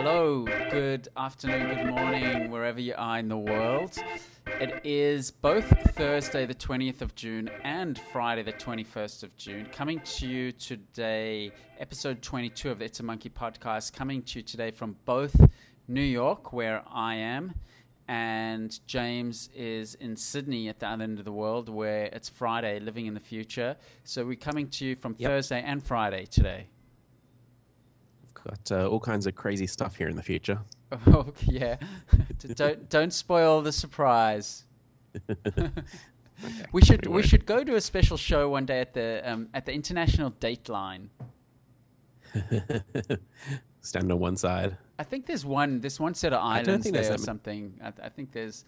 Hello, good afternoon, good morning, wherever you are in the world. It is both Thursday, the 20th of June, and Friday, the 21st of June. Coming to you today, episode 22 of the It's a Monkey podcast, coming to you today from both New York, where I am, and James is in Sydney at the other end of the world, where it's Friday, living in the future. So we're coming to you from Yep. Thursday and Friday today. Got uh, all kinds of crazy stuff here in the future. Oh yeah, don't don't spoil the surprise. we should we should go to a special show one day at the um, at the International Dateline. Stand on one side, I think there's one there's one set of islands there or something. I, th- I think there's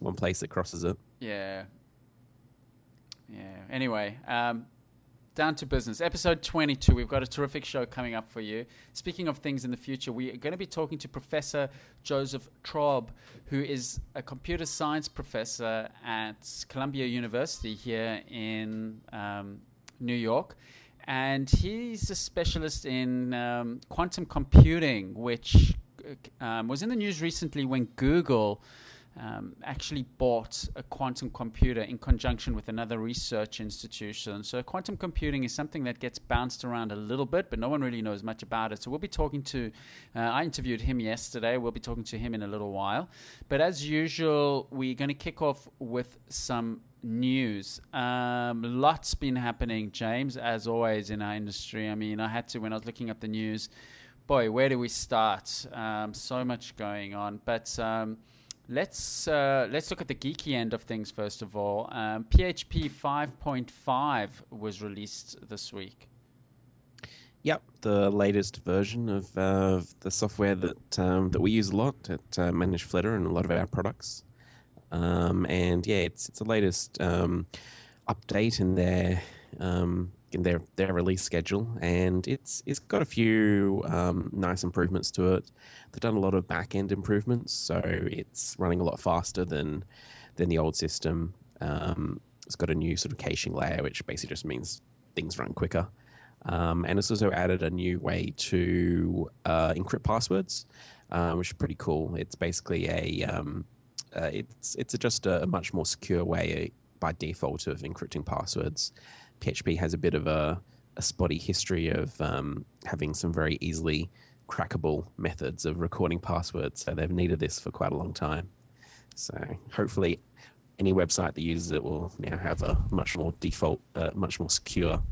one place that crosses it. yeah yeah. Anyway, um, down to business. Episode 22. We've got a terrific show coming up for you. Speaking of things in the future, we are going to be talking to Professor Joseph Traub, who is a computer science professor at Columbia University here in um, New York. And he's a specialist in um, quantum computing, which uh, um, was in the news recently when Google um, actually bought a quantum computer in conjunction with another research institution. So, quantum computing is something that gets bounced around a little bit, but no one really knows much about it. So, we'll be talking to, uh, I interviewed him yesterday. We'll be talking to him in a little while. But as usual, we're going to kick off with some news. Um, lots been happening, James, as always in our industry. I mean, I had to, when I was looking up the news, boy, where do we start? Um, so much going on. But um, let's uh, let's look at the geeky end of things first of all. Um, PHP 5.5 was released this week. Yep, the latest version of uh, the software that um, that we use a lot at uh, Flutter and a lot of our products. Um, and yeah, it's it's the latest um, update in their um, in their their release schedule, and it's it's got a few um, nice improvements to it. They've done a lot of back end improvements, so it's running a lot faster than than the old system. Um, it's got a new sort of caching layer, which basically just means things run quicker. Um, and it's also added a new way to uh, encrypt passwords, uh, which is pretty cool. It's basically a um, uh, it's it's just a much more secure way uh, by default of encrypting passwords. PHP has a bit of a, a spotty history of um, having some very easily crackable methods of recording passwords, so they've needed this for quite a long time. So hopefully, any website that uses it will now have a much more default, uh, much more secure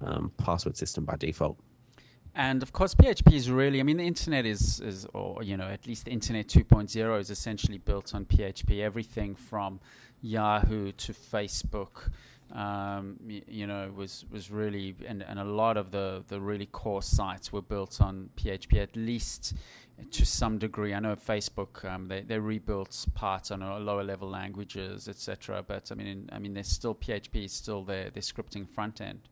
um, password system by default. And of course, PHP is really, I mean, the internet is, is, or, you know, at least the internet 2.0 is essentially built on PHP. Everything from Yahoo to Facebook, um, you know, was, was really, and, and a lot of the, the really core sites were built on PHP, at least to some degree. I know Facebook, um, they, they rebuilt parts on lower level languages, etc. But I mean, I mean, there's still PHP is still their, their scripting front end.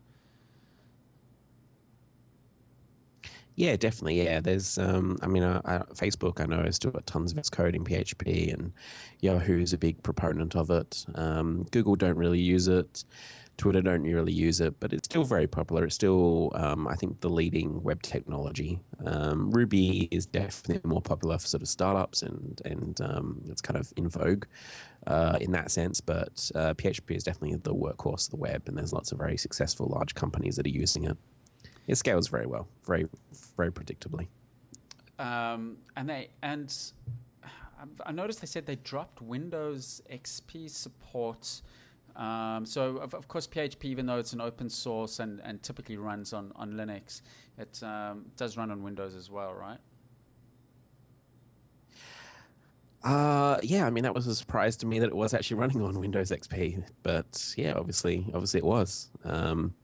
Yeah, definitely. Yeah, there's. Um, I mean, Facebook I know has still got tons of its code in PHP, and Yahoo is a big proponent of it. Um, Google don't really use it. Twitter don't really use it, but it's still very popular. It's still, um, I think, the leading web technology. Um, Ruby is definitely more popular for sort of startups, and and um, it's kind of in vogue uh, in that sense. But uh, PHP is definitely the workhorse of the web, and there's lots of very successful large companies that are using it. It scales very well, very very predictably. um, and they and I've- noticed they said they dropped Windows XP support. Um, so of, of course PHP, even though it's an open source and, and typically runs on, on Linux, it um, does run on Windows as well, right? Uh, yeah, I mean that was a surprise to me that it was actually running on Windows XP, but yeah, obviously, obviously it was. Um,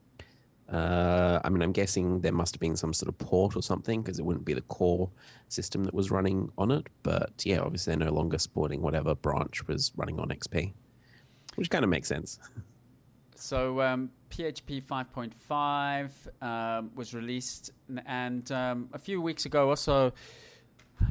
uh, I mean, I'm guessing there must have been some sort of port or something because it wouldn't be the core system that was running on it. But yeah, obviously they're no longer supporting whatever branch was running on XP, which kind of makes sense. So um, PHP 5.5 um, was released, and um, a few weeks ago also,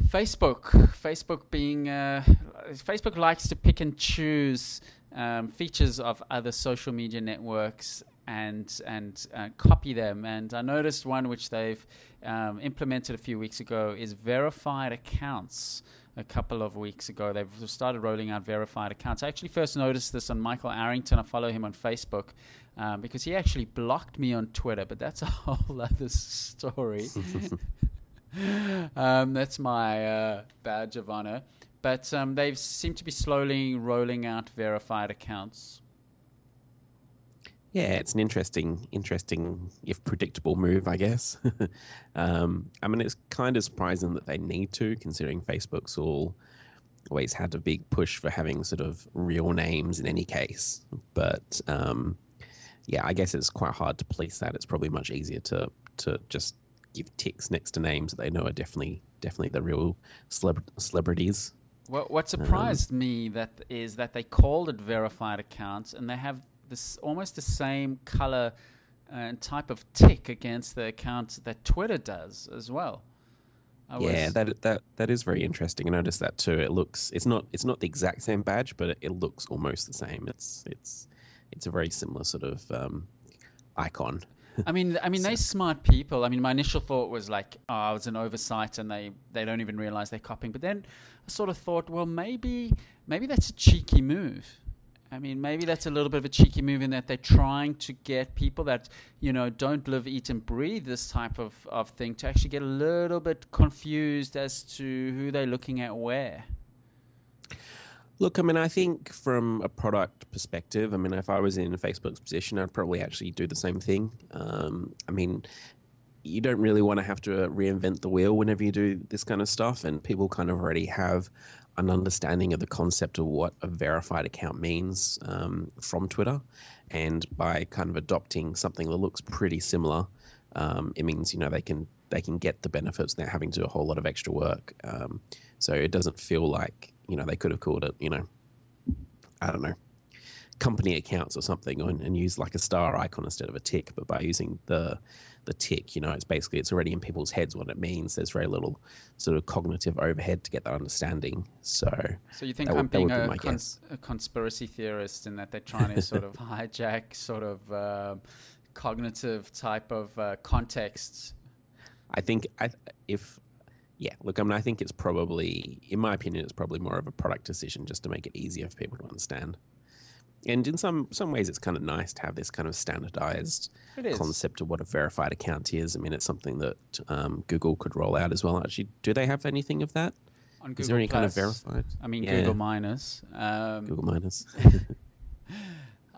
Facebook. Facebook being uh, Facebook likes to pick and choose um, features of other social media networks and and uh, copy them. And I noticed one which they've um, implemented a few weeks ago is verified accounts. A couple of weeks ago, they've started rolling out verified accounts. I actually first noticed this on Michael Arrington. I follow him on Facebook um, because he actually blocked me on Twitter, but that's a whole other story. um, that's my uh, badge of honor. But um, they seem to be slowly rolling out verified accounts. Yeah, it's an interesting, interesting if predictable move, I guess. um, I mean, it's kind of surprising that they need to, considering Facebook's all always had a big push for having sort of real names in any case. But um, yeah, I guess it's quite hard to police that. It's probably much easier to to just give ticks next to names that they know are definitely definitely the real celeb- celebrities. Well, what surprised um, me that is that they called it verified accounts, and they have this almost the same color and type of tick against the account that Twitter does as well. I yeah, that that that is very interesting. I noticed that too. It looks it's not it's not the exact same badge, but it, it looks almost the same. It's it's it's a very similar sort of um, icon. I mean, I mean, so. they smart people. I mean, my initial thought was like, oh, it's an oversight, and they they don't even realize they're copying. But then I sort of thought, well, maybe maybe that's a cheeky move. I mean, maybe that's a little bit of a cheeky move in that they're trying to get people that, you know, don't live, eat, and breathe this type of, of thing to actually get a little bit confused as to who they're looking at where. Look, I mean, I think from a product perspective, I mean, if I was in Facebook's position, I'd probably actually do the same thing. Um, I mean, you don't really want to have to reinvent the wheel whenever you do this kind of stuff, and people kind of already have an understanding of the concept of what a verified account means um, from Twitter, and by kind of adopting something that looks pretty similar, um, it means you know they can they can get the benefits without having to do a whole lot of extra work. Um, so it doesn't feel like you know they could have called it you know I don't know company accounts or something and, and use like a star icon instead of a tick, but by using the the tick. You know, it's basically it's already in people's heads what it means. There's very little sort of cognitive overhead to get that understanding. So, so you think I'm would, being a, be cons- a, conspiracy theorist in that they're trying to sort of hijack sort of uh, cognitive type of uh, contexts? I think I, if yeah, look, I mean, I think it's probably, in my opinion, it's probably more of a product decision just to make it easier for people to understand and in some some ways, it's kind of nice to have this kind of standardized concept of what a verified account is. I mean, it's something that um, Google could roll out as well. Actually, do they have anything of that? On Google is there any Plus, kind of verified? I mean, yeah. Google minus. Um, Google minus.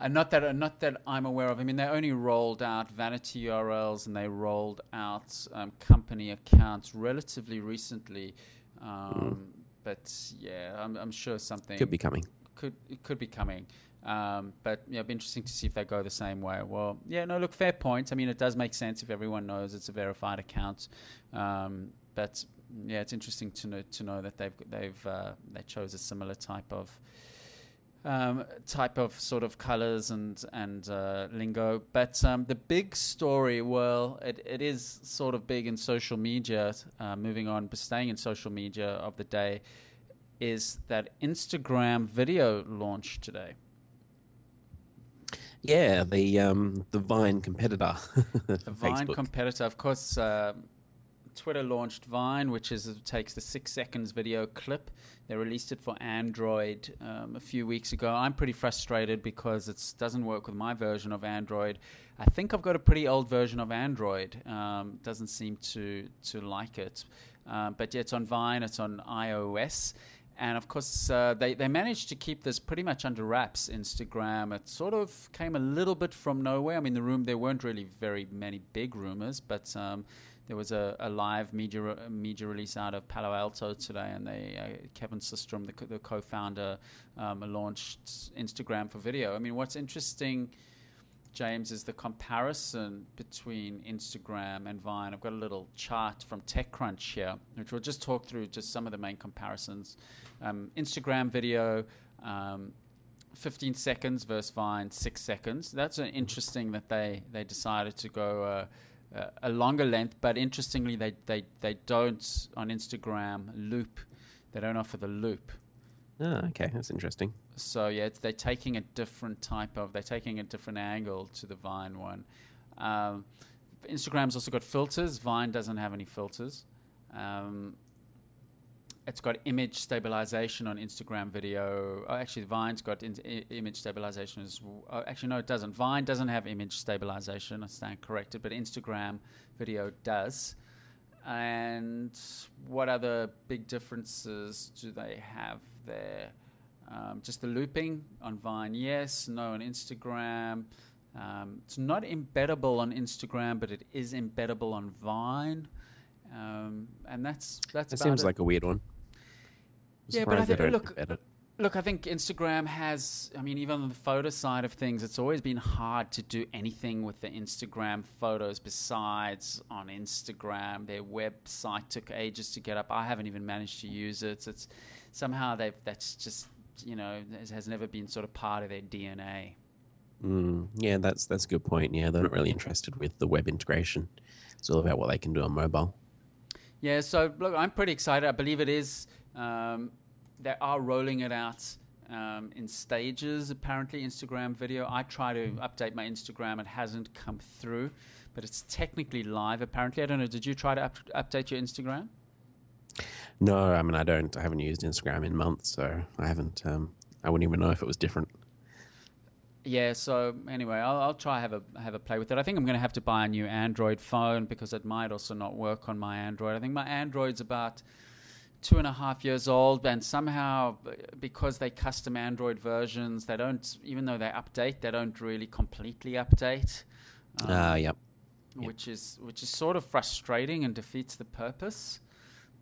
Uh, not that, not that I'm aware of. I mean, they only rolled out vanity URLs and they rolled out um, company accounts relatively recently. Um, mm. But yeah, I'm, I'm, sure something could be coming. Could it could be coming. Um, but yeah, it'd be interesting to see if they go the same way. Well, yeah, no, look, fair point. I mean, it does make sense if everyone knows it's a verified account. Um, but yeah, it's interesting to know to know that they've they've uh, they chose a similar type of um, type of sort of colors and and uh, lingo. But um, the big story, well, it, it is sort of big in social media. Uh, moving on, but staying in social media of the day is that Instagram video launched today. Yeah, the um, the Vine competitor. the Vine competitor, of course. Uh, Twitter launched Vine, which is takes the six seconds video clip. They released it for Android um, a few weeks ago. I'm pretty frustrated because it doesn't work with my version of Android. I think I've got a pretty old version of Android. Um, doesn't seem to to like it. Uh, but yeah, it's on Vine. It's on iOS. And of course, uh, they, they managed to keep this pretty much under wraps. Instagram, it sort of came a little bit from nowhere. I mean, the room there weren't really very many big rumors, but um, there was a, a live media media release out of Palo Alto today, and they uh, Kevin Systrom, the, the co-founder, um, launched Instagram for video. I mean, what's interesting. James, is the comparison between Instagram and Vine. I've got a little chart from TechCrunch here, which we'll just talk through just some of the main comparisons um, Instagram video, um, 15 seconds versus Vine, six seconds. That's an interesting that they, they decided to go uh, uh, a longer length, but interestingly, they, they, they don't on Instagram loop. They don't offer the loop. Oh, okay, that's interesting. So yeah, they're taking a different type of, they're taking a different angle to the Vine one. Um, Instagram's also got filters. Vine doesn't have any filters. Um, it's got image stabilization on Instagram video. Oh, actually, Vine's got in, I- image stabilization as. Oh, actually, no, it doesn't. Vine doesn't have image stabilization. I stand corrected, but Instagram video does. And what other big differences do they have there? Um, just the looping on Vine, yes. No on Instagram. Um, it's not embeddable on Instagram, but it is embeddable on Vine. Um, and that's that's It about seems it. like a weird one. Yeah, but I think- look, embed it. Look, I think Instagram has, I mean, even on the photo side of things, it's always been hard to do anything with the Instagram photos besides on Instagram. Their website took ages to get up. I haven't even managed to use it. It's somehow they've, that's just, you know, has- has never been sort of part of their DNA. Mm, yeah, that's that's a good point. Yeah, they're not really interested with the web integration. It's all about what they can do on mobile. Yeah, so look, I'm pretty excited. I believe it is. Um, they are rolling it out um, in stages. Apparently, Instagram video. I try to update my Instagram. It hasn't come through, but it's technically live. Apparently, I don't know. Did you try to up- update your Instagram? No, I mean I don't. I haven't used Instagram in months, so I haven't. Um, I wouldn't even know if it was different. Yeah. So anyway, I'll, I'll try have a have a play with it. I think I'm going to have to buy a new Android phone because it might also not work on my Android. I think my Android's about two and a half years old, and somehow because they custom Android versions, they don't even though they update, they don't really completely update. Um, Ah, yep. Yep. which is which is sort of frustrating and defeats the purpose.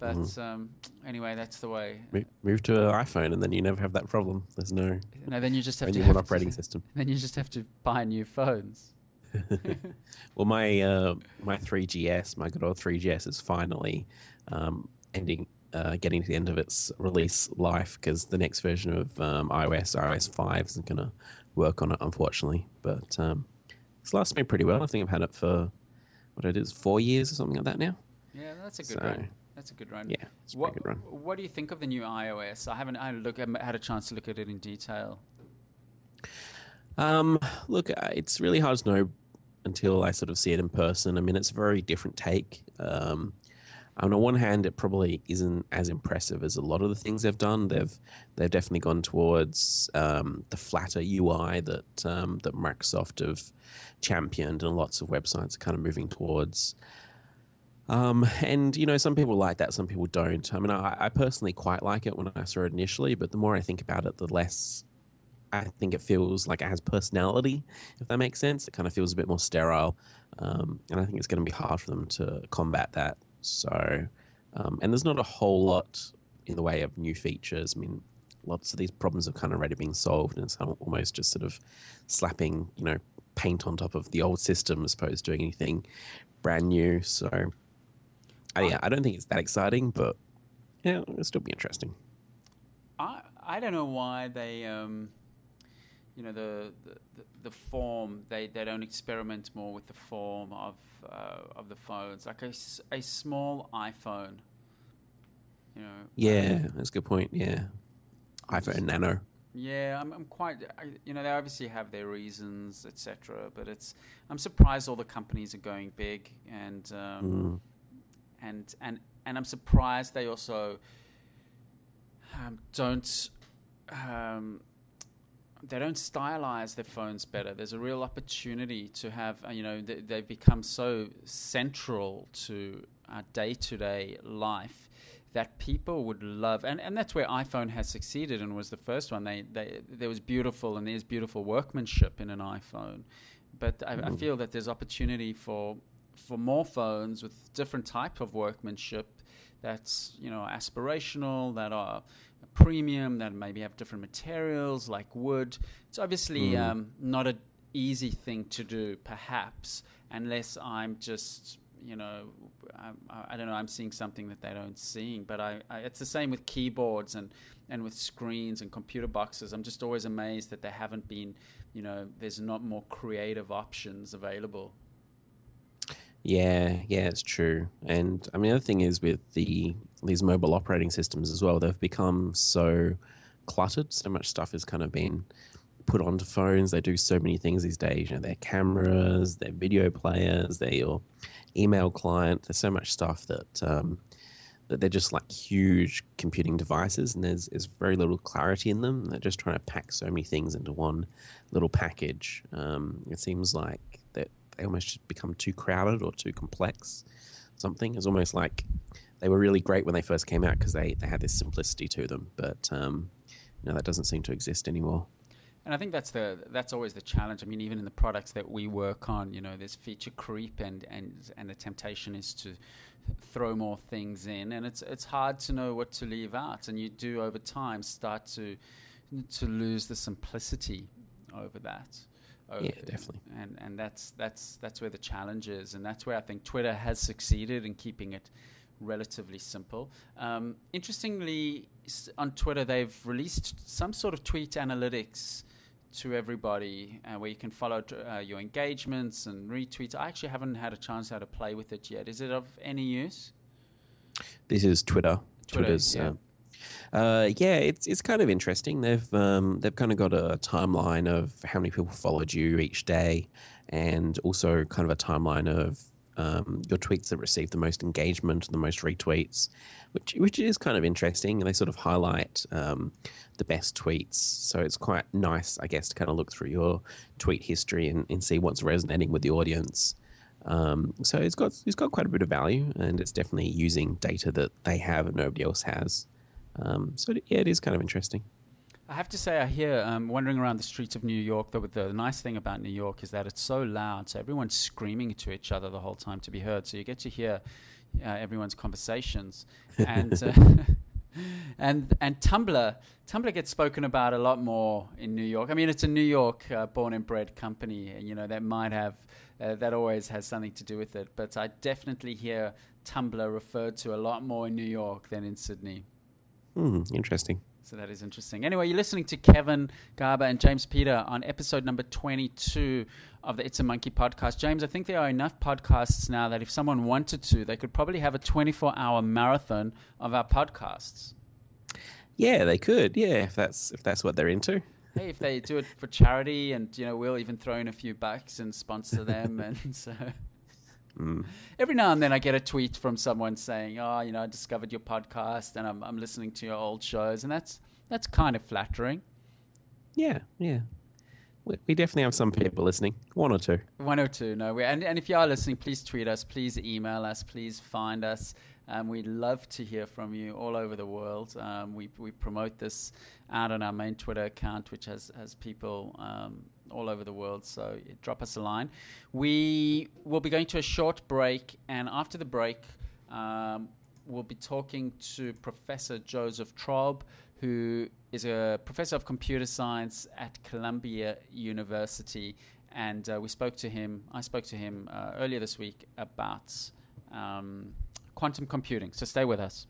But Mm-hmm. um, anyway, that's the way. Move, move to an iPhone, and then you never have that problem. There's no No, then you just have only to one have operating to, system. Then you just have to buy new phones. Well, my uh, my 3GS, my good old 3GS, is finally um, ending, uh, getting to the end of its release life because the next version of um, iOS, iOS 5, isn't going to work on it, unfortunately. But um, it's lasted me pretty well. I think I've had it for what it is, four years or something like that now. Yeah, that's a good So, run. That's a good run. Yeah, it's What, good run. what do you think of the new iOS? I haven't I look, I haven't had a chance to look at it in detail. Um, look, uh, it's really hard to know until I sort of see it in person. I mean, it's a very different take. Um, on the one hand, it probably isn't as impressive as a lot of the things they've done. They've they've definitely gone towards um, the flatter UI that um, that Microsoft have championed, and lots of websites are kind of moving towards. Um, and you know, some people like that, some people don't. I mean, I, I personally quite like it when I saw it initially, but the more I think about it, the less I think it feels like it has personality, if that makes sense. It kind of feels a bit more sterile, um, and I think it's going to be hard for them to combat that. So, um, and there's not a whole lot in the way of new features. I mean, lots of these problems have kind of already been solved, and it's al- almost just sort of slapping, you know, paint on top of the old system as opposed to doing anything brand new. So, I, yeah, I don't think it's that exciting, but yeah, it'll still be interesting. I I don't know why they um, you know the the, the, form they, they don't experiment more with the form of uh, of the phones like a, a small iPhone. You know. Yeah, that's a good point. Yeah, iPhone Nano. Yeah, I'm, I'm quite. I, you know, they obviously have their reasons, etc. But it's. I'm surprised all the companies are going big, and um, Mm. And and and I'm surprised they also um, don't. Um, they don't stylize their phones better. There's a real opportunity to have, uh, you know, they, they've become so central to our day to day life that people would love. And, and that's where iPhone has succeeded and was the first one. They, they, there was beautiful and there's beautiful workmanship in an iPhone. But I, I Mm. feel that there's opportunity for, for more phones with different type of workmanship that's, you know, aspirational, that are premium that maybe have different materials like wood. It's obviously Mm. um, not an easy thing to do, perhaps, unless I'm just, you know, I I don't know, I'm seeing something that they don't seeing. But I, I, it's the same with keyboards and, and with screens and computer boxes. I'm just always amazed that there haven't been, you know, there's not more creative options available. Yeah, yeah, it's true. And I mean, the other thing is with the these mobile operating systems as well, they've become so cluttered. So much stuff has kind of been put onto phones. They do so many things these days. You know, their cameras, their video players, their your email client. There's so much stuff that um, that they're just like huge computing devices, and there's, there's very little clarity in them. They're just trying to pack so many things into one little package. Um, it seems like they almost become too crowded or too complex. Something is almost like they were really great when they first came out because they, they had this simplicity to them, but um, you know, that doesn't seem to exist anymore. And I think that's the that's always the challenge. I mean, even in the products that we work on, you know, there's feature creep, and and and the temptation is to throw more things in, and it's it's hard to know what to leave out, and you do over time start to to lose the simplicity over that. Over yeah, definitely. And and that's that's that's where the challenge is, and that's where I think Twitter has succeeded in keeping it relatively simple. Um, interestingly, on Twitter, they've released some sort of tweet analytics to everybody uh, where you can follow uh, your engagements and retweets. I actually haven't had a chance to play with it yet. Is it of any use? This is Twitter. Twitter Twitter's. Yeah. Uh, uh, yeah, it's it's kind of interesting. They've um, they've kind of got a timeline of how many people followed you each day, and also kind of a timeline of um, your tweets that receive the most engagement, the most retweets, which which is kind of interesting. And they sort of highlight um, the best tweets, so it's quite nice, I guess, to kind of look through your tweet history and, and see what's resonating with the audience. Um, so it's got it's got quite a bit of value, and it's definitely using data that they have and nobody else has. Um, so yeah, it is kind of interesting. I have to say, I hear um, wandering around the streets of New York. The, the nice thing about New York is that it's so loud, so everyone's screaming to each other the whole time to be heard. So you get to hear uh, everyone's conversations, and uh, and and Tumblr. Tumblr gets spoken about a lot more in New York. I mean, it's a New York uh, born and bred company. and You know that might have uh, that always has something to do with it. But I definitely hear Tumblr referred to a lot more in New York than in Sydney. Hmm, interesting. So that is interesting. Anyway, you're listening to Kevin Garber and James Peter on episode number 22 of the It's a Monkey podcast. James, I think there are enough podcasts now that if someone wanted to, they could probably have a 24 hour marathon of our podcasts. Yeah, they could. Yeah, if that's if that's what they're into. Hey, if they do it for charity, and you know, we'll even throw in a few bucks and sponsor them, and so. Mm. Every now and then I get a tweet from someone saying, "Oh, you know, I discovered your podcast and I'm, I'm listening to your old shows," and that's that's kind of flattering. Yeah, yeah. We, we definitely have some people listening. One or two. One or two. No, we, and and if you are listening, please tweet us, please email us, please find us. Um, we'd love to hear from you all over the world. Um, we we promote this out on our main Twitter account, which has has people. Um, all over the world. So drop us a line. We will be going to a short break, and after the break, um, we'll be talking to Professor Joseph Traub, who is a professor of computer science at Columbia University. And uh, we spoke to him, I spoke to him uh, earlier this week about um, quantum computing. So stay with us.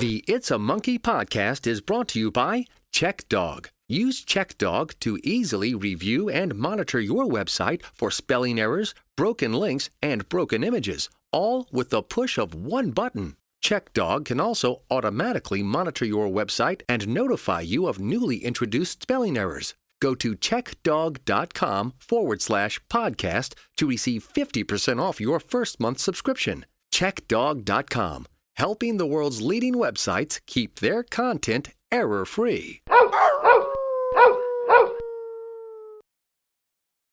The It's a Monkey podcast is brought to you by CheckDog. Use CheckDog to easily review and monitor your website for spelling errors, broken links, and broken images, all with the push of one button. CheckDog can also automatically monitor your website and notify you of newly introduced spelling errors. Go to checkdog.com forward slash podcast to receive 50% off your first month subscription. Checkdog.com, helping the world's leading websites keep their content error free.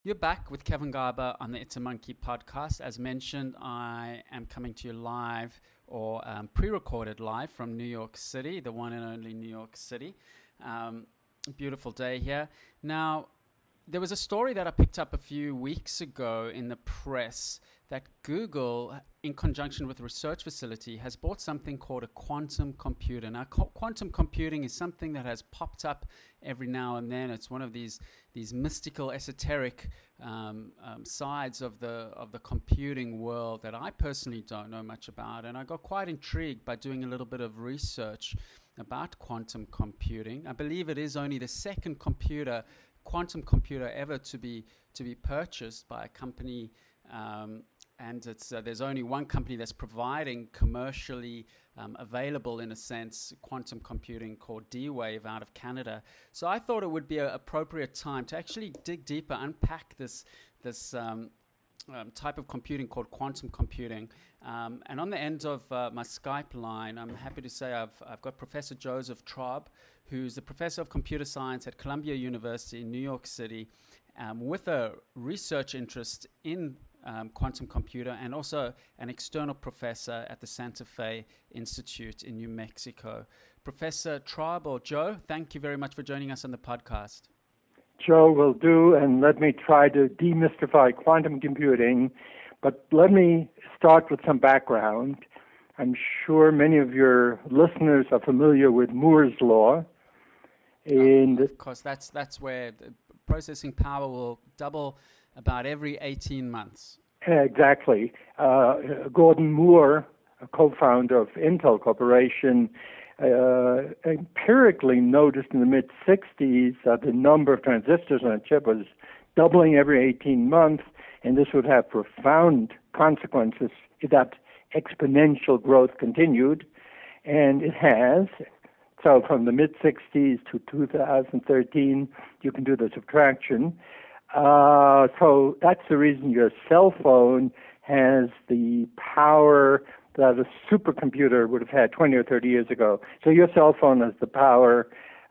You're back with Kevin Garber on the It's a Monkey podcast. As mentioned, I am coming to you live or um, pre recorded live from New York City, the one and only New York City. Um, beautiful day here. Now, there was a story that I picked up a few weeks ago in the press that Google, in conjunction with a research facility, has bought something called a quantum computer. Now, co- quantum computing is something that has popped up every now and then. It's one of these these mystical, esoteric um, um, sides of the of the computing world that I personally don't know much about, and I got quite intrigued by doing a little bit of research about quantum computing. I believe it is only the second computer, quantum computer ever to be to be purchased by a company. Um, and uh, there's only one company that's providing commercially um, available, in a sense, quantum computing called D-Wave out of Canada. So I thought it would be an appropriate time to actually dig deeper, unpack this this um, um, type of computing called quantum computing. Um, and on the end of uh, my Skype line, I'm happy to say I've, I've got Professor Joseph Traub, who's the professor of computer science at Columbia University in New York City, um, with a research interest in um, quantum computer and also an external professor at the Santa Fe Institute in New Mexico. Professor Traub or Joe, thank you very much for joining us on the podcast. Joe will do, and let me try to demystify quantum computing. But let me start with some background. I'm sure many of your listeners are familiar with Moore's law. And of course, that's that's where processing power will double about every 18 months. Exactly. Uh, Gordon Moore, a co-founder of Intel Corporation, uh, empirically noticed in the mid 60s that the number of transistors on a chip was doubling every 18 months, and this would have profound consequences if that exponential growth continued, and it has. So from the mid 60s to 2013, you can do the subtraction. Uh, so that's the reason your cell phone has the power that a supercomputer would have had 20 or 30 years ago. So your cell phone has the power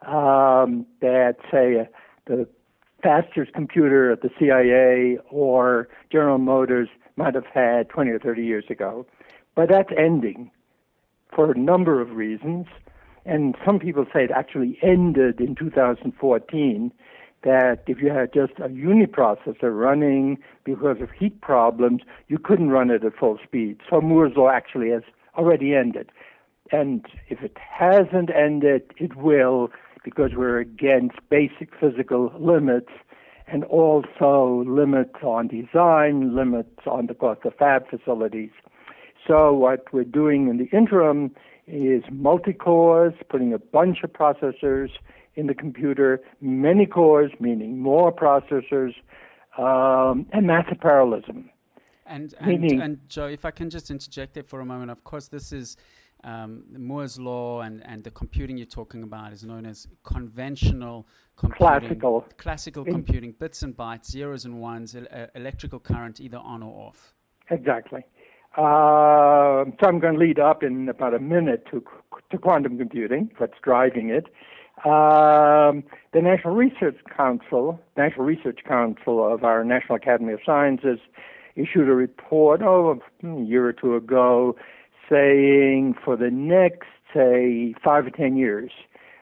um, that, say, uh, the fastest computer at the CIA or General Motors might have had 20 or 30 years ago. But that's ending for a number of reasons. And some people say it actually ended in 2014 that if you had just a uniprocessor running because of heat problems, you couldn't run it at full speed. So Moore's law actually has already ended. And if it hasn't ended, it will because we're against basic physical limits and also limits on design, limits on the cost of fab facilities. So what we're doing in the interim is multi-cores, putting a bunch of processors in the computer, many cores, meaning more processors, um, and massive parallelism. And, and, and, Joe, if I can just interject there for a moment, of course, this is um, Moore's law and, and the computing you're talking about is known as conventional computing. Classical. Classical in computing, bits and bytes, zeros and ones, uh, electrical current either on or off. Exactly. Uh, so I'm going to lead up in about a minute to, to quantum computing, what's driving it. Um, the National Research Council, National Research Council of our National Academy of Sciences, issued a report oh, a year or two ago saying for the next, say, five or ten years,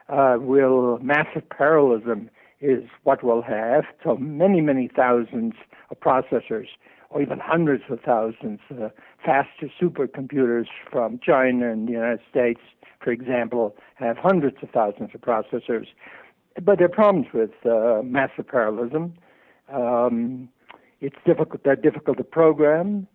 uh, will massive parallelism is what we'll have. So many, many thousands of processors, or even hundreds of thousands, uh, faster supercomputers from China and the United States for example, have hundreds of thousands of processors. But there are problems with uh, massive parallelism. Um, it's difficult. They're difficult to program.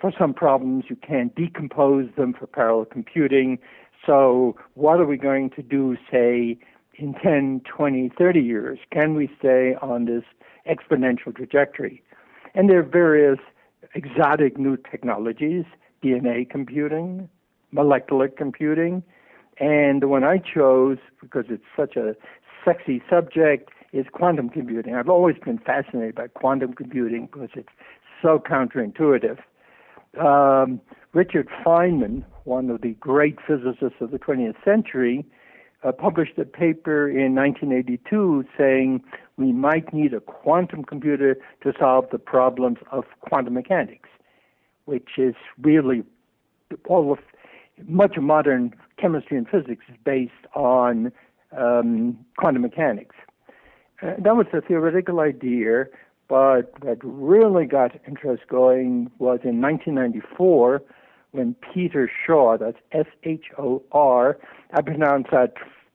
For some problems, you can't decompose them for parallel computing. So, what are we going to do, say, in 10, 20, 30 years? Can we stay on this exponential trajectory? And there are various exotic new technologies DNA computing, molecular computing, and the one I chose, because it's such a sexy subject, is quantum computing. I've always been fascinated by quantum computing because it's so counterintuitive. Um, Richard Feynman, one of the great physicists of the 20th century, uh, published a paper in 1982 saying we might need a quantum computer to solve the problems of quantum mechanics, which is really all of much of modern chemistry and physics is based on um, quantum mechanics. Uh, that was a theoretical idea, but what really got interest going was in 1994 when Peter Shor, that's S H O R, I pronounce that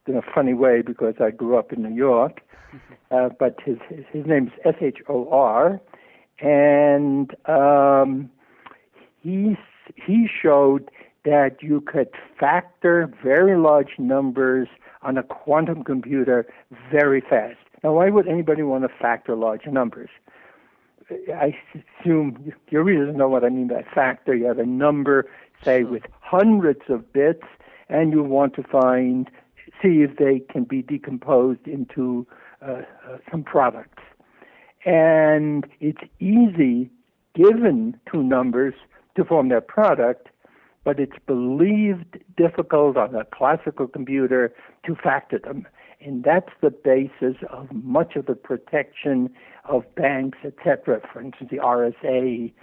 in a funny way because I grew up in New York, uh, but his, his, his name is S H O R, and um, he he showed that you could factor very large numbers on a quantum computer very fast. Now, why would anybody want to factor large numbers? I assume your readers know what I mean by factor. You have a number, say, with hundreds of bits, and you want to find, see if they can be decomposed into uh, uh, some products. And it's easy, given two numbers, to form their product, but it's believed difficult on a classical computer to factor them. And that's the basis of much of the protection of banks, etc. For instance, the RSA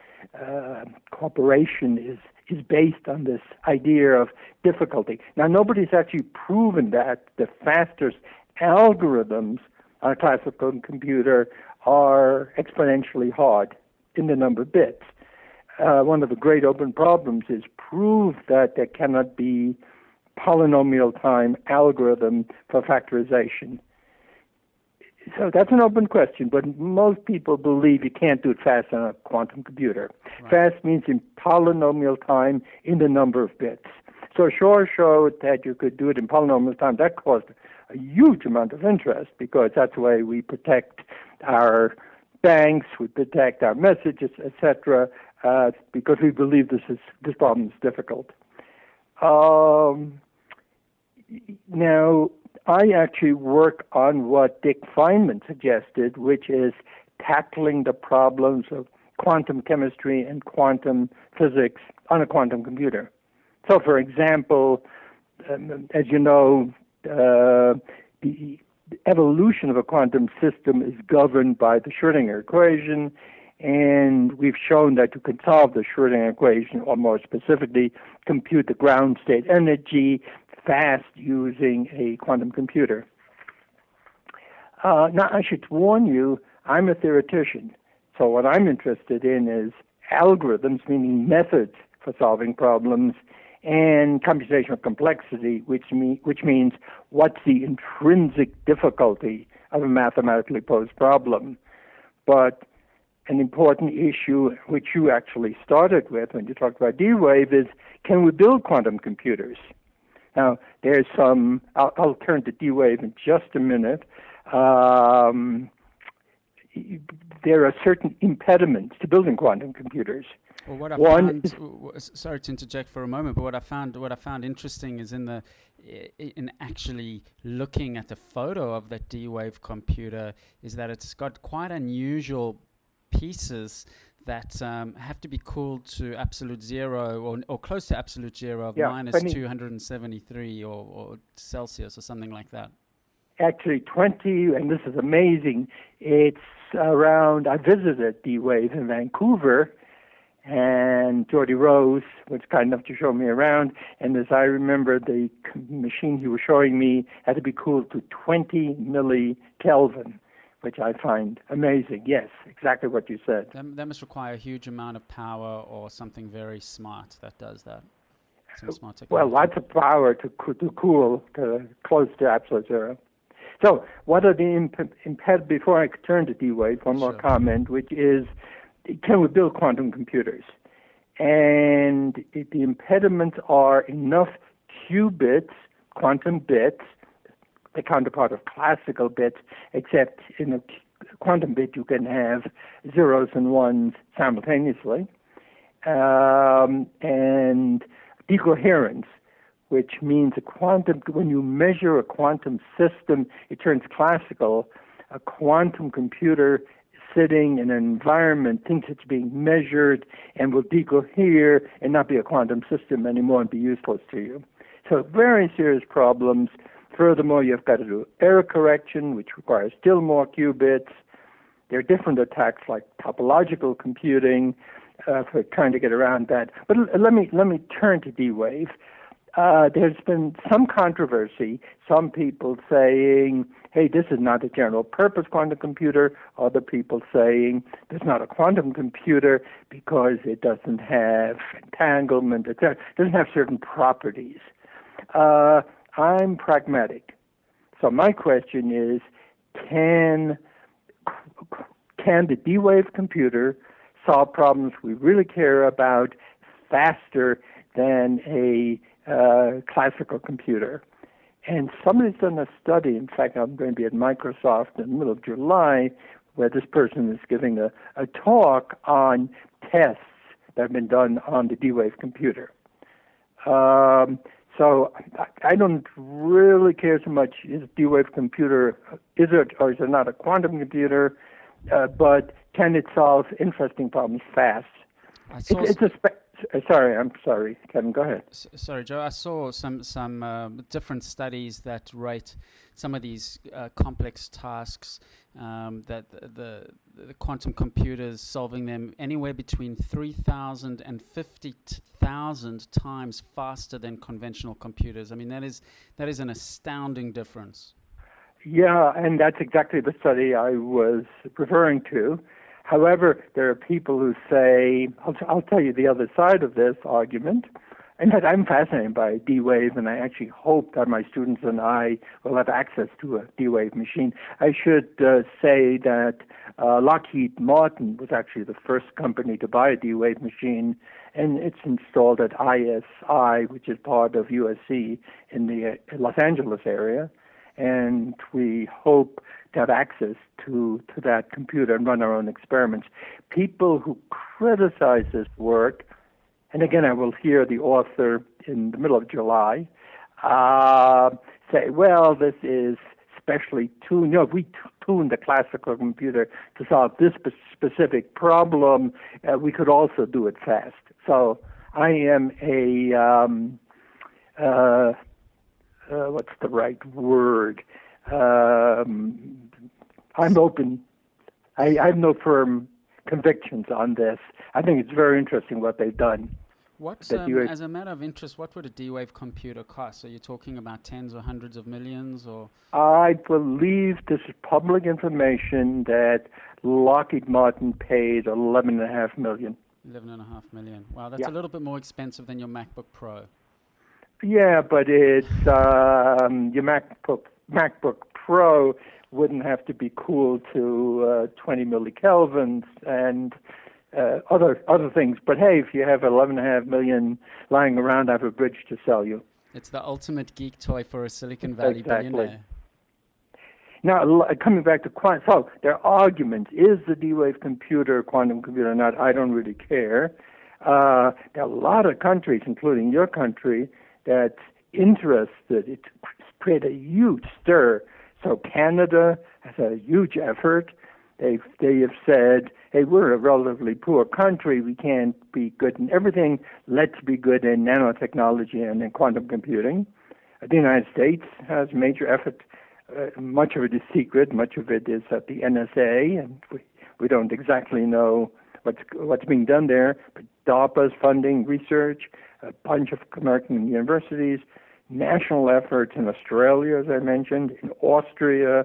uh, corporation is is based on this idea of difficulty. Now, nobody's actually proven that the fastest algorithms on a classical computer are exponentially hard in the number of bits. Uh, one of the great open problems is prove that there cannot be polynomial time algorithm for factorization. So that's an open question, but most people believe you can't do it fast on a quantum computer. Right. Fast means in polynomial time in the number of bits. So Shor showed that you could do it in polynomial time. That caused a huge amount of interest because that's the way we protect our banks, we protect our messages, etc. Uh, because we believe this is this problem is difficult. Um, now, I actually work on what Dick Feynman suggested, which is tackling the problems of quantum chemistry and quantum physics on a quantum computer. So, for example, um, as you know, uh, the evolution of a quantum system is governed by the Schrodinger equation, and we've shown that you can solve the Schrodinger equation, or more specifically, compute the ground state energy fast using a quantum computer. Uh, now, I should warn you, I'm a theoretician. So, what I'm interested in is algorithms, meaning methods for solving problems, and computational complexity, which, which means what's the intrinsic difficulty of a mathematically posed problem. But an important issue, which you actually started with when you talked about D Wave, is can we build quantum computers? Now, there's some, I'll, I'll turn to D Wave in just a minute. Um, there are certain impediments to building quantum computers. Well, what I One found, sorry to interject for a moment, but what I found, what I found interesting is in the, in actually looking at the photo of that D-Wave computer, is that it's got quite unusual pieces that um, have to be cooled to absolute zero or, or close to absolute zero of yeah, minus 273 or, or Celsius or something like that. Actually, 20, and this is amazing. It's around, I visited D Wave in Vancouver, and Geordie Rose was kind enough to show me around. And as I remember, the machine he was showing me had to be cooled to 20 millikelvin which I find amazing. Yes, exactly what you said. That, that must require a huge amount of power or something very smart that does that. Some smart technology. well, lots of power to, to cool to close to absolute zero. So, what are the imp- imped? Before I turn to D-Wave, one sure. more comment, which is, can we build quantum computers? And the impediments are enough qubits, quantum bits, the counterpart of classical bits, except in a quantum bit you can have zeros and ones simultaneously. Um, and decoherence, which means a quantum, when you measure a quantum system, it turns classical. A quantum computer sitting in an environment thinks it's being measured and will decohere and not be a quantum system anymore and be useless to you. So very serious problems Furthermore, you've got to do error correction, which requires still more qubits. There are different attacks like topological computing uh, for trying to get around that. But l- let me let me turn to D-Wave. Uh, there's been some controversy. Some people saying, "Hey, this is not a general-purpose quantum computer." Other people saying, "This is not a quantum computer because it doesn't have entanglement. etc. It doesn't have certain properties." Uh, I'm pragmatic. So my question is, can can the D-Wave computer solve problems we really care about faster than a uh, classical computer? And somebody's done a study. In fact, I'm going to be at Microsoft in the middle of July where this person is giving a, a talk on tests that have been done on the D-Wave computer. Um, so I don't really care so much is D-Wave computer is it or is it not a quantum computer, uh, but can it solve interesting problems fast? It's, it's, a spe- uh, sorry, I'm sorry, Kevin. Go ahead. S- sorry, Joe. I saw some some uh, different studies that rate some of these uh, complex tasks um, that the, the, the, quantum computers solving them anywhere between 3,000 and 50,000 times faster than conventional computers. I mean, that is that is an astounding difference. Yeah, and that's exactly the study I was referring to. However, there are people who say, I'll, I'll tell you the other side of this argument. In fact, I'm fascinated by D-Wave, and I actually hope that my students and I will have access to a D-Wave machine. I should uh, say that uh, Lockheed Martin was actually the first company to buy a D-Wave machine, and it's installed at ISI, which is part of USC in the uh, Los Angeles area. And we hope to have access to, to that computer and run our own experiments. People who criticize this work, and again, I will hear the author in the middle of July, uh, say, well, this is specially tuned. You know, if we tune the classical computer to solve this specific problem, uh, we could also do it fast. So I am a, um, uh, uh what's the right word? Um, I'm open. I, I have no firm convictions on this. I think it's very interesting what they've done. What, um, as a matter of interest, what would a D-Wave computer cost? Are you talking about tens or hundreds of millions, or? I believe this is public information that Lockheed Martin paid eleven and a half million. Eleven and a half million. Wow, that's yeah. a little bit more expensive than your MacBook Pro. Yeah, but it's um, your MacBook MacBook Pro wouldn't have to be cooled to uh, 20 millikelvins and uh, other other things. But hey, if you have 11.5 million lying around, I have a bridge to sell you. It's the ultimate geek toy for a Silicon Valley exactly. billionaire. Now, coming back to quantum, so their argument is the D-Wave computer, a quantum computer or not, I don't really care. Uh, there are a lot of countries, including your country, that interested. It created a huge stir so Canada has a huge effort. They've they have said, hey, we're a relatively poor country. We can't be good in everything. Let's be good in nanotechnology and in quantum computing. The United States has a major effort. Uh, much of it is secret. Much of it is at the NSA, and we, we don't exactly know what's what's being done there. But DARPA is funding research. A bunch of American universities national efforts in Australia, as I mentioned, in Austria,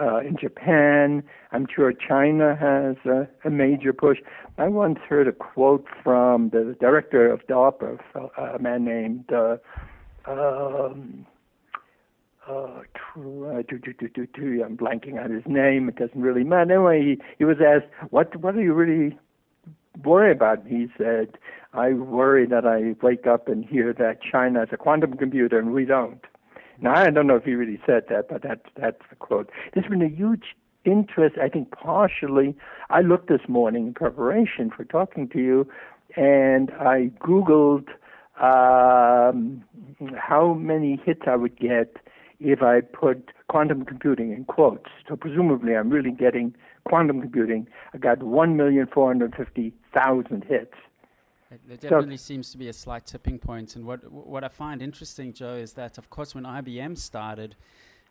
uh, in Japan. I'm sure China has a, a, major push. I once heard a quote from the director of DARPA, a man named uh, um, uh, I'm blanking on his name. It doesn't really matter. Anyway, he, he was asked, "What what are you really worry about?" He said, I worry that I wake up and hear that China has a quantum computer and we don't. Now, I don't know if he really said that, but that's, that's the quote. There's been a huge interest, I think, partially. I looked this morning in preparation for talking to you, and I Googled um, how many hits I would get if I put quantum computing in quotes. So presumably, I'm really getting quantum computing. I got 1,450,000 hits. There definitely so, seems to be a slight tipping point. And what what I find interesting, Joe, is that of course when IBM started,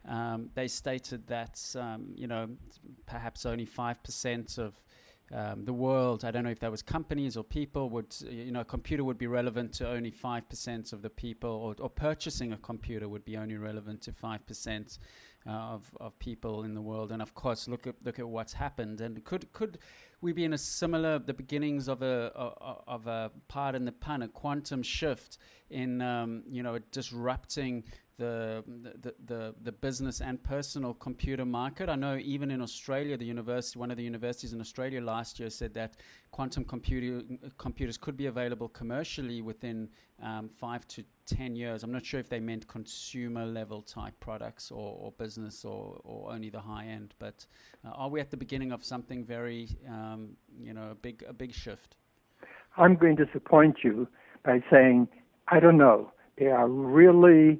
um, they stated that um, you know perhaps only five percent of um, the world, I don't know if that was companies or people, would you know a computer would be relevant to only five percent of the people, or, or purchasing a computer would be only relevant to five percent uh, of of people in the world. And of course, look at look at what's happened. And could could we be in a similar the beginnings of a, of a part in the pun, a quantum shift in um, you know disrupting the, the, the, the business and personal computer market. I know even in Australia, the university, one of the universities in Australia last year said that quantum computer, computers could be available commercially within um, five to 10 years. I'm not sure if they meant consumer level type products or, or business or, or only the high end, but uh, are we at the beginning of something very, um, you know, a big, a big shift? I'm going to disappoint you by saying, I don't know. They are really,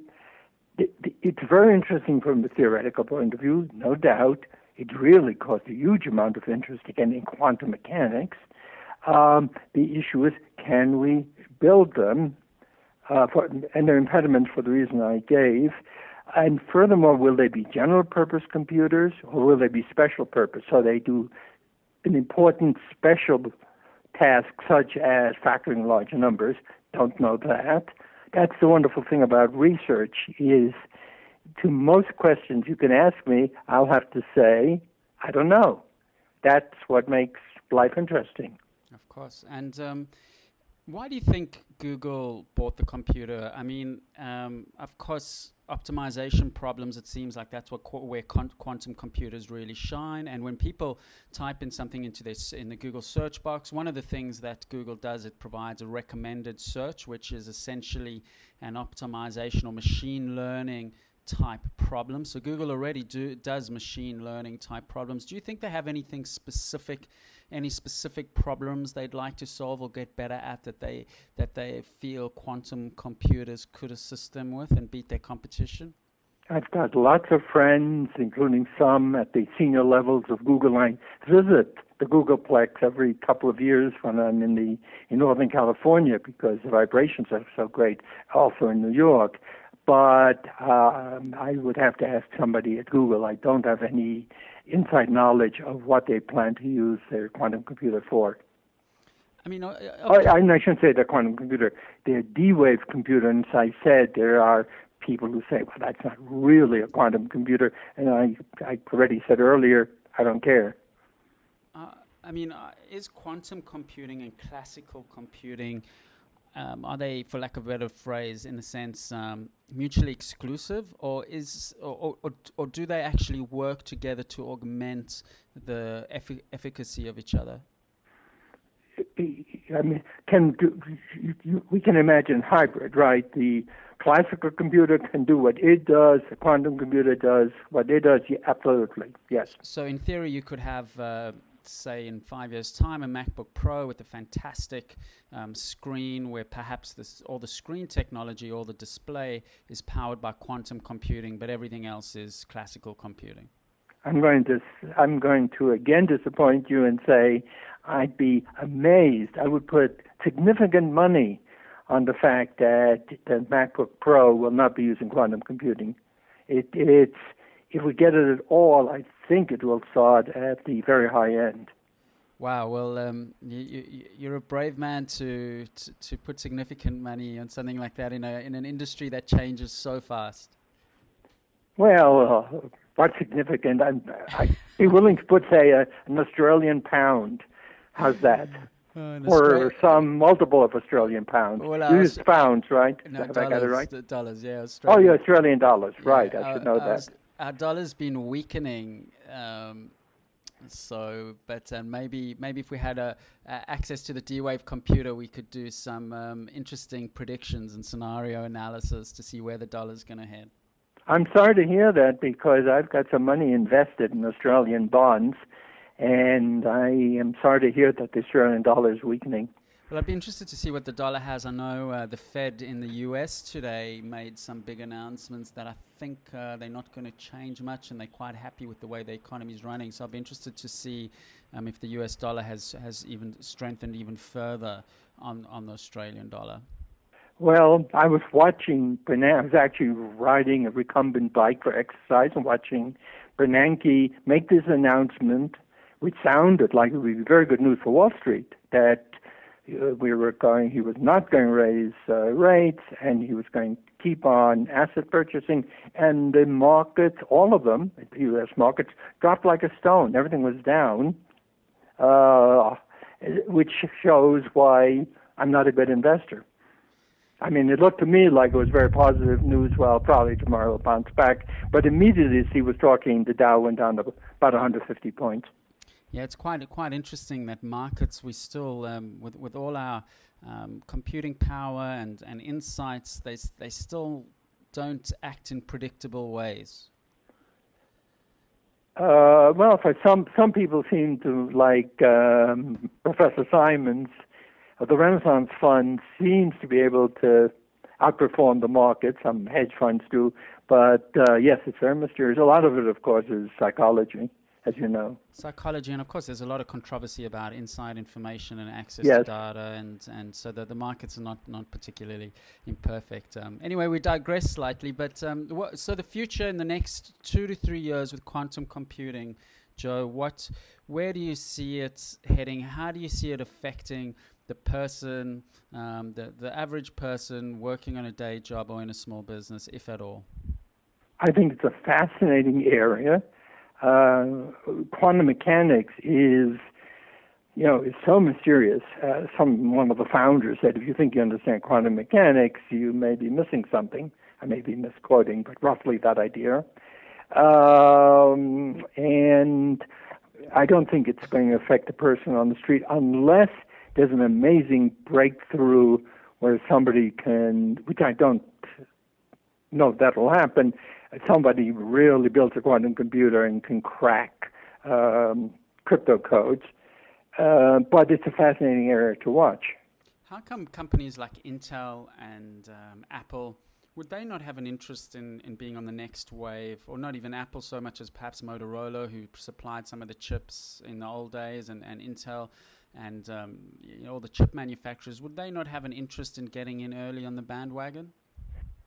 it's very interesting from the theoretical point of view, no doubt. It really caused a huge amount of interest again in quantum mechanics. Um, the issue is, can we build them? Uh, for, and there are impediments for the reason I gave. And furthermore, will they be general purpose computers or will they be special purpose? So they do an important special task such as factoring large numbers. Don't know that. That's the wonderful thing about research is to most questions you can ask me, I'll have to say, I don't know. That's what makes life interesting. Of course. And um, why do you think Google bought the computer? I mean, um, of course, optimization problems, it seems like that's what where quantum computers really shine. And when people type in something into this in the Google search box, one of the things that Google does, it provides a recommended search, which is essentially an optimization or machine learning type problems. So Google already do, does machine learning type problems. Do you think they have anything specific, any specific problems they'd like to solve or get better at that they that they feel quantum computers could assist them with and beat their competition? I've got lots of friends, including some at the senior levels of Google. I visit the Googleplex every couple of years when I'm in the in Northern California because the vibrations are so great. Also in New York, but um, I would have to ask somebody at Google. I don't have any inside knowledge of what they plan to use their quantum computer for. I mean, uh, oh, I, I shouldn't say their quantum computer, their D-wave computer. And as I said, there are people who say, well, that's not really a quantum computer. And I, I already said earlier, I don't care. Uh, I mean, uh, is quantum computing and classical computing um, are they, for lack of a better phrase, in the sense um, mutually exclusive, or is or, or, or, do they actually work together to augment the effi- efficacy of each other? I mean, can do, we can imagine hybrid, right? The classical computer can do what it does. The quantum computer does what it does. Yeah, absolutely, yes. So, in theory, you could have. Uh, say in five years' time, a MacBook Pro with a fantastic um, screen where perhaps this, all the screen technology, all the display is powered by quantum computing, but everything else is classical computing. I'm going to I'm going to again disappoint you and say I'd be amazed. I would put significant money on the fact that the MacBook Pro will not be using quantum computing. It, it's if we get it at all, I think it will start at the very high end. Wow. Well, um, you, you, are a brave man to, to, to put significant money on something like that in a in an industry that changes so fast. Well, uh, what's significant? I'm, I'd be willing to put, say, a, an Australian pound. How's that? Uh, or some multiple of Australian pounds. Well, uh, pounds, right? No, Have dollars, I got it right? Dollars, yeah. Australian. Oh, yeah, Australian dollars, right? Yeah, I should know that our dollar's been weakening. Um, so, but uh, maybe maybe if we had a, access to the D-Wave computer, we could do some um, interesting predictions and scenario analysis to see where the dollar's going to head. I'm sorry to hear that because I've got some money invested in Australian bonds, and I am sorry to hear that the Australian dollar is weakening. Well, I'd be interested to see what the dollar has. I know uh, the Fed in the US today made some big announcements that I think uh, they're not going to change much and they're quite happy with the way the economy is running. So I'll be interested to see um, if the US dollar has, has even strengthened even further on, on the Australian dollar. Well, I was watching, I was actually riding a recumbent bike for exercise and watching Bernanke make this announcement, which sounded like it would be very good news for Wall Street, that we were going, he was not going to raise uh, rates and he was going to keep on asset purchasing. And the markets, all of them, the U.S. markets, dropped like a stone. Everything was down, uh, which shows why I'm not a good investor. I mean, it looked to me like it was very positive news. Well, probably tomorrow will bounce back. But immediately as he was talking, the Dow went down about 150 points. Yeah, it's quite quite interesting that markets we still um, with with all our um, computing power and, and insights they they still don't act in predictable ways. Uh, well, for some some people seem to like um, Professor Simons. Uh, the Renaissance Fund seems to be able to outperform the market. Some hedge funds do, but uh, yes, it's very mysterious. A lot of it, of course, is psychology as you know. Psychology, and of course, there's a lot of controversy about inside information and access yes. to data, and, and so the, the markets are not, not particularly imperfect. Um, anyway, we digress slightly, but um, what, so the future in the next two to three years with quantum computing, Joe, what, where do you see it heading? How do you see it affecting the person, um, the, the average person working on a day job or in a small business, if at all? I think it's a fascinating area uh, quantum mechanics is, you know, is so mysterious. Uh, some one of the founders said, if you think you understand quantum mechanics, you may be missing something. I may be misquoting, but roughly that idea. Um, and I don't think it's going to affect the person on the street unless there's an amazing breakthrough where somebody can, which I don't know that will happen, somebody really builds a quantum computer and can crack um, crypto codes. Uh, but it's a fascinating area to watch. How come companies like Intel and um, Apple would they not have an interest in, in being on the next wave, or not even Apple so much as perhaps Motorola, who supplied some of the chips in the old days, and, and Intel and um, you know, all the chip manufacturers? Would they not have an interest in getting in early on the bandwagon?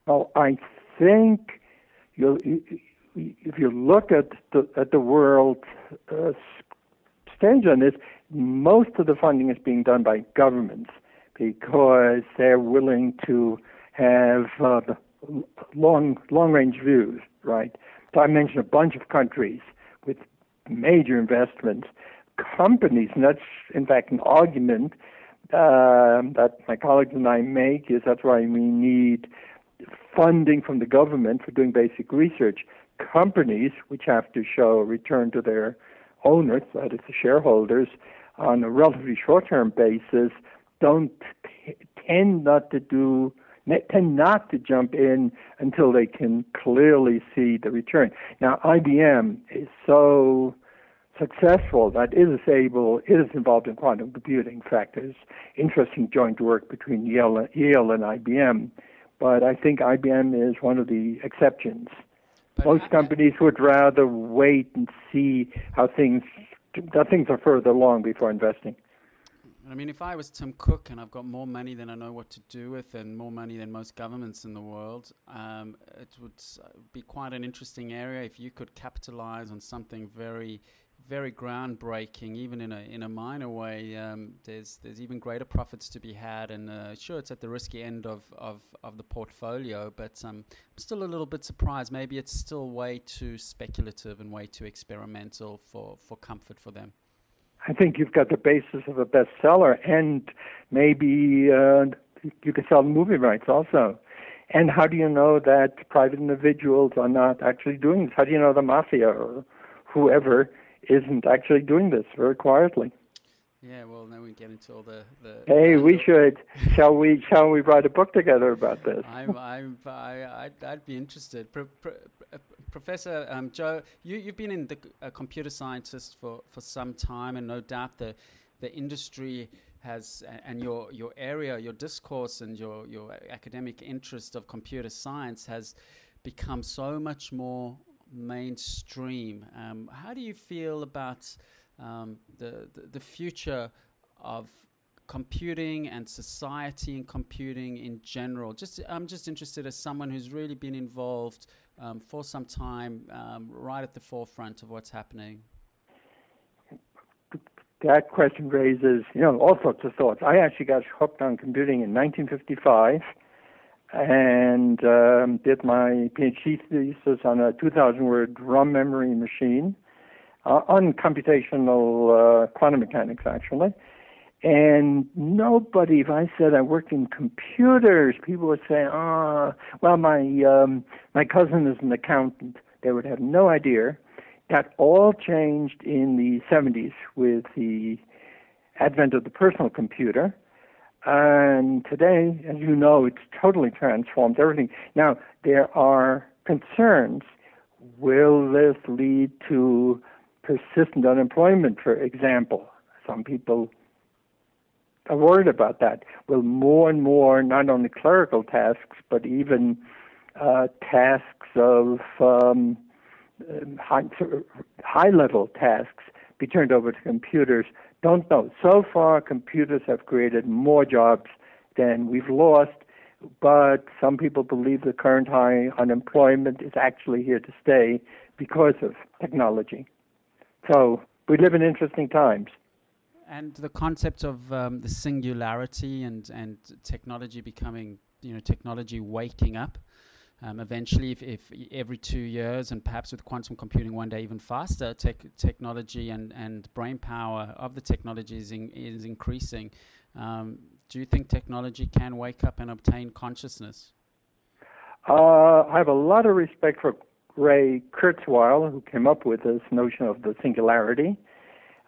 Well, I think you if you look at the at the world uh, stage on this, most of the funding is being done by governments because they're willing to have uh, long long range views, right? So I mentioned a bunch of countries with major investments. Companies, and that's in fact an argument uh, that my colleagues and I make is that's why we need funding from the government for doing basic research. Companies, which have to show return to their owners, that is the shareholders, on a relatively short-term basis, don't t- tend not to do tend not to jump in until they can clearly see the return. Now, IBM is so successful that it is able, it is involved in quantum computing. In fact, there's interesting joint work between Yale, Yale and IBM but I think IBM is one of the exceptions. But Most I, companies would rather wait and see how things that things are further along before investing. I mean, if I was Tim Cook and I've got more money than I know what to do with, and more money than most governments in the world, um, it would be quite an interesting area if you could capitalize on something very very groundbreaking, even in a in a minor way. Um, there's there's even greater profits to be had, and uh, sure, it's at the risky end of, of, of the portfolio, but um, I'm still a little bit surprised. Maybe it's still way too speculative and way too experimental for, for comfort for them. I think you've got the basis of a bestseller, and maybe uh, you can sell movie rights also. And how do you know that private individuals are not actually doing this? How do you know the mafia or whoever isn't actually doing this very quietly. Yeah, well, then we get into all the. the hey, we should. shall we? Shall we write a book together about this? I'm. I'm. I. I'd, I'd be interested. Pro, pro, Professor um, Joe, you you've been in the a computer scientist for for some time, and no doubt the the industry has and your your area, your discourse, and your your academic interest of computer science has become so much more mainstream. Um, how do you feel about um, the, the, the future of computing and society and computing in general? Just I'm just interested as someone who's really been involved um, for some time, um, right at the forefront of what's happening. That question raises, you know, all sorts of thoughts. I actually got hooked on computing in 1955 and um, did my PhD thesis on a 2,000 word ROM memory machine uh, on computational uh, quantum mechanics, actually. And nobody, if I said I worked in computers, people would say, "Ah, oh, well, my um, my cousin is an accountant." They would have no idea That all changed in the 70s with the advent of the personal computer. And today, as you know, it's totally transformed everything. Now, there are concerns. Will this lead to persistent unemployment, for example? Some people are worried about that. Will more and more, not only clerical tasks, but even uh, tasks of um, high, high level tasks be turned over to computers? Don't know. So far, computers have created more jobs than we've lost, but some people believe the current high unemployment is actually here to stay because of technology. So we live in interesting times. And the concept of um, the singularity and, and technology becoming, you know, technology waking up. Um, eventually, if, if every two years, and perhaps with quantum computing one day even faster, tech, technology and, and brain power of the technology is, in, is increasing. Um, do you think technology can wake up and obtain consciousness? Uh, I have a lot of respect for Ray Kurzweil, who came up with this notion of the singularity,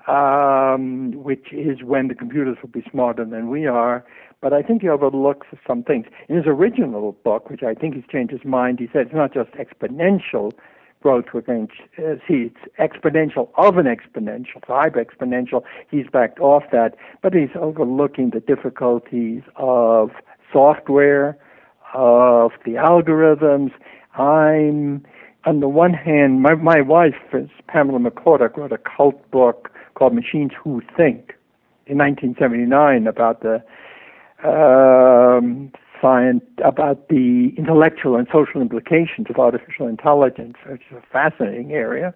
um, which is when the computers will be smarter than we are. But I think he overlooks some things. In his original book, which I think he's changed his mind, he said it's not just exponential growth we're going to uh, see, it's exponential of an exponential, hyper exponential. He's backed off that, but he's overlooking the difficulties of software, of the algorithms. I'm on the one hand, my, my wife, Pamela McCorduck, wrote a cult book called Machines Who Think in 1979 about the um, science, about the intellectual and social implications of artificial intelligence, which is a fascinating area.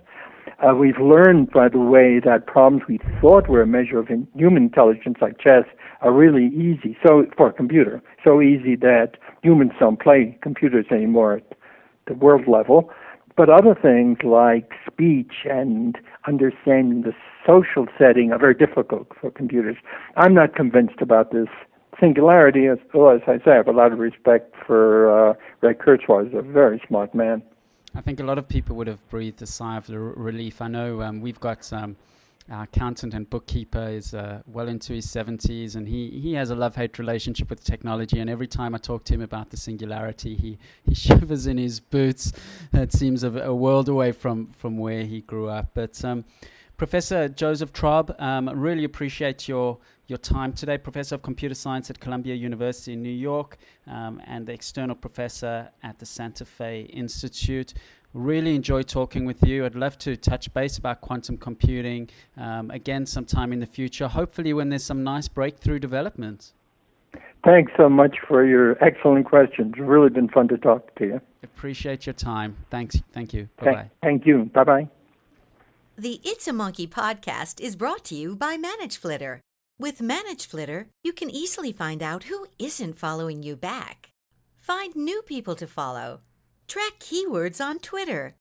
Uh, we've learned, by the way, that problems we thought were a measure of in human intelligence, like chess, are really easy. So for a computer, so easy that humans don't play computers anymore at the world level. But other things like speech and understanding the social setting are very difficult for computers. I'm not convinced about this singularity. As, well, as I say, I have a lot of respect for uh, Ray Kurzweil. He's a very smart man. I think a lot of people would have breathed a sigh of relief. I know um, we've got um, our accountant and bookkeeper is uh, well into his 70s, and he, he has a love hate relationship with technology. And every time I talk to him about the singularity, he, he shivers in his boots. It seems a, a world away from, from where he grew up. But um, Professor Joseph Traub, um, really appreciate your your time today, Professor of Computer Science at Columbia University in New York, um, and the external professor at the Santa Fe Institute. Really enjoy talking with you. I'd love to touch base about quantum computing um, again sometime in the future, hopefully, when there's some nice breakthrough developments. Thanks so much for your excellent questions. It's really been fun to talk to you. Appreciate your time. Thanks. Thank you. Bye bye. Thank you. Bye bye. The It's a Monkey podcast is brought to you by ManageFlitter. With ManageFlitter, you can easily find out who isn't following you back, find new people to follow track keywords on Twitter,